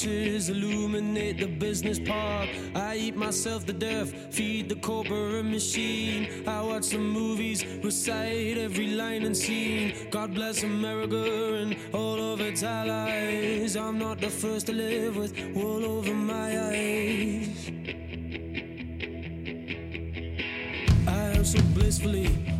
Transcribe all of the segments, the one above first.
torches illuminate the business park. I eat myself to death, feed the corporate machine. I watch the movies, recite every line and scene. God bless America and all of its allies. I'm not the first to live with wool over my eyes. I am so blissfully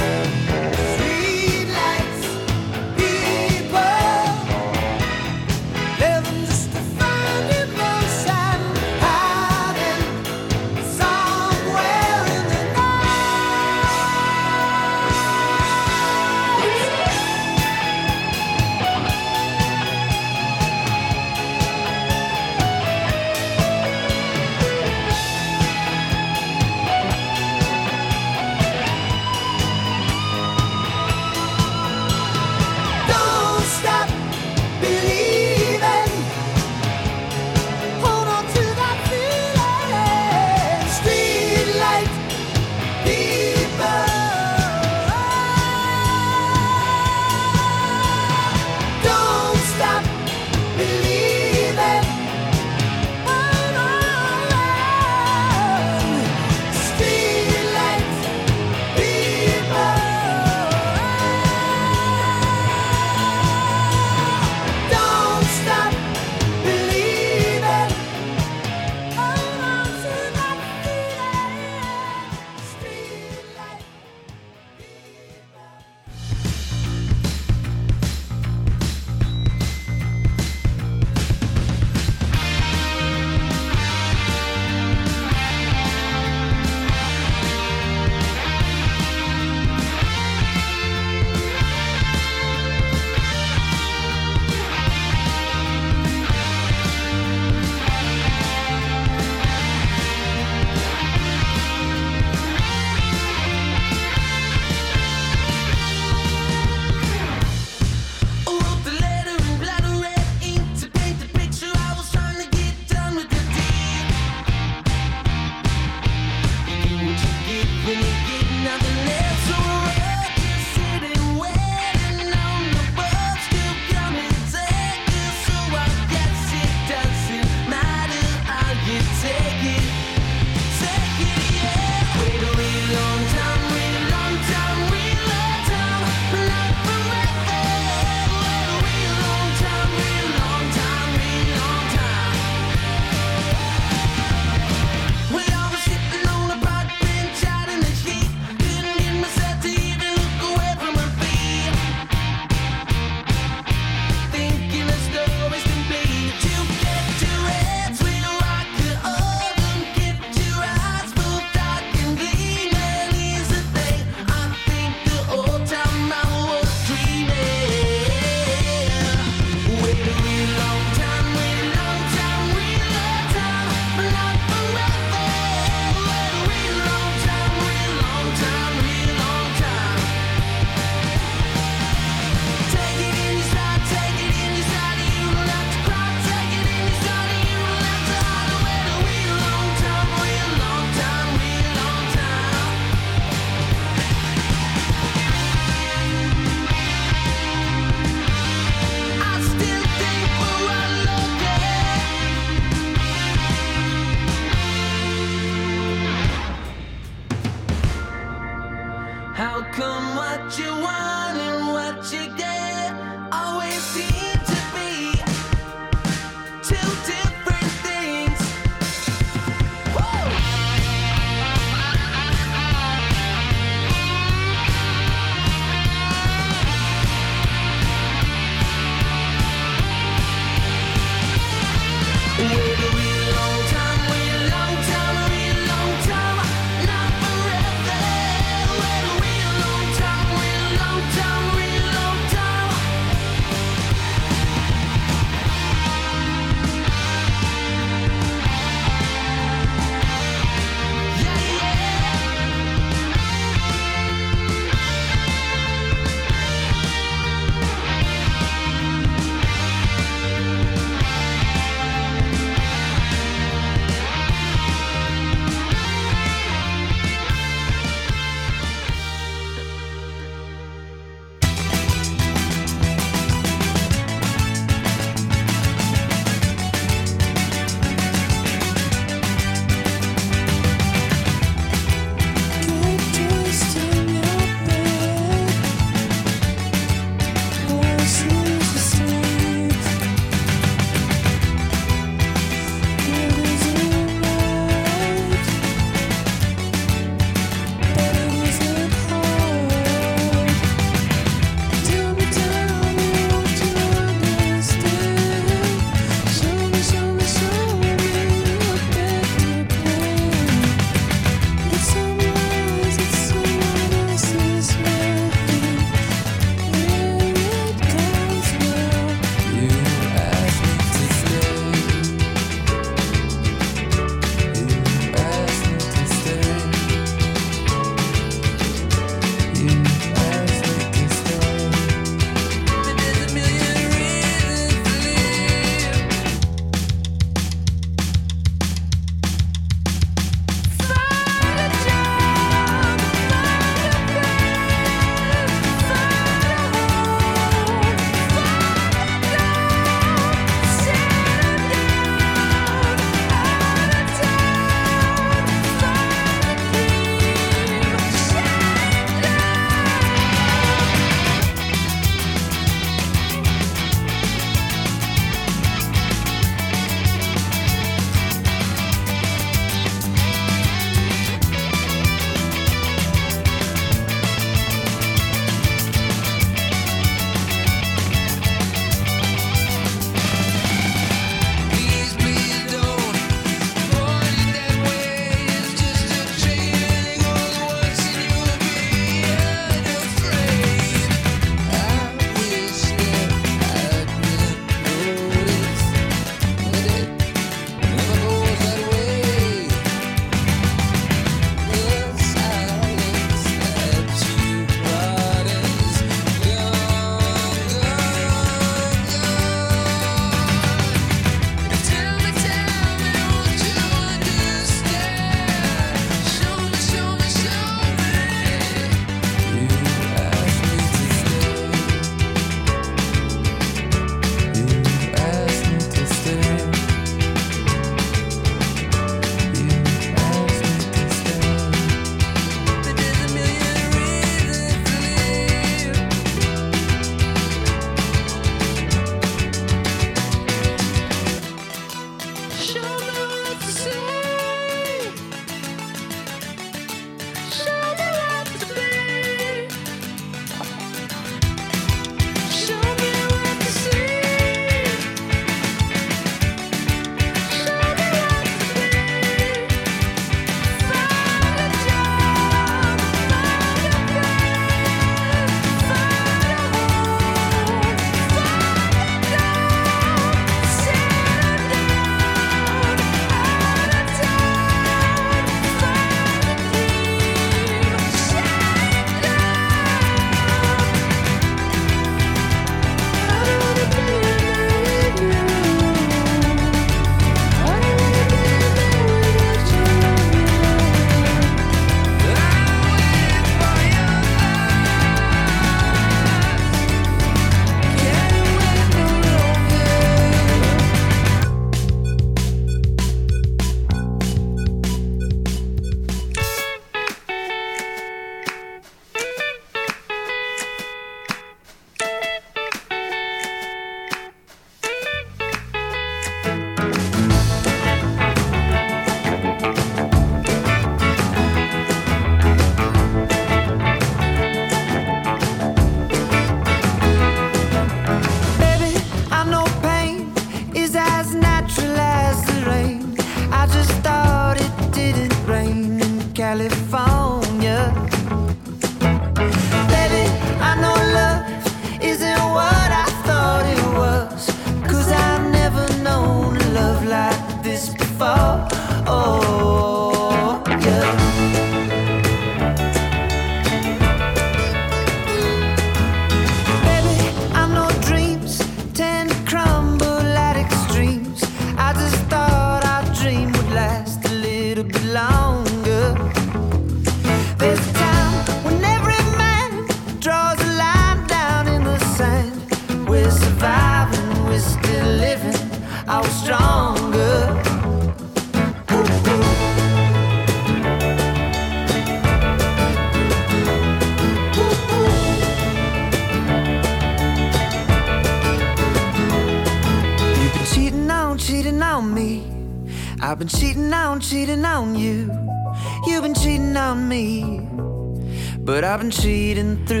cheating through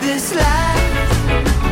This life.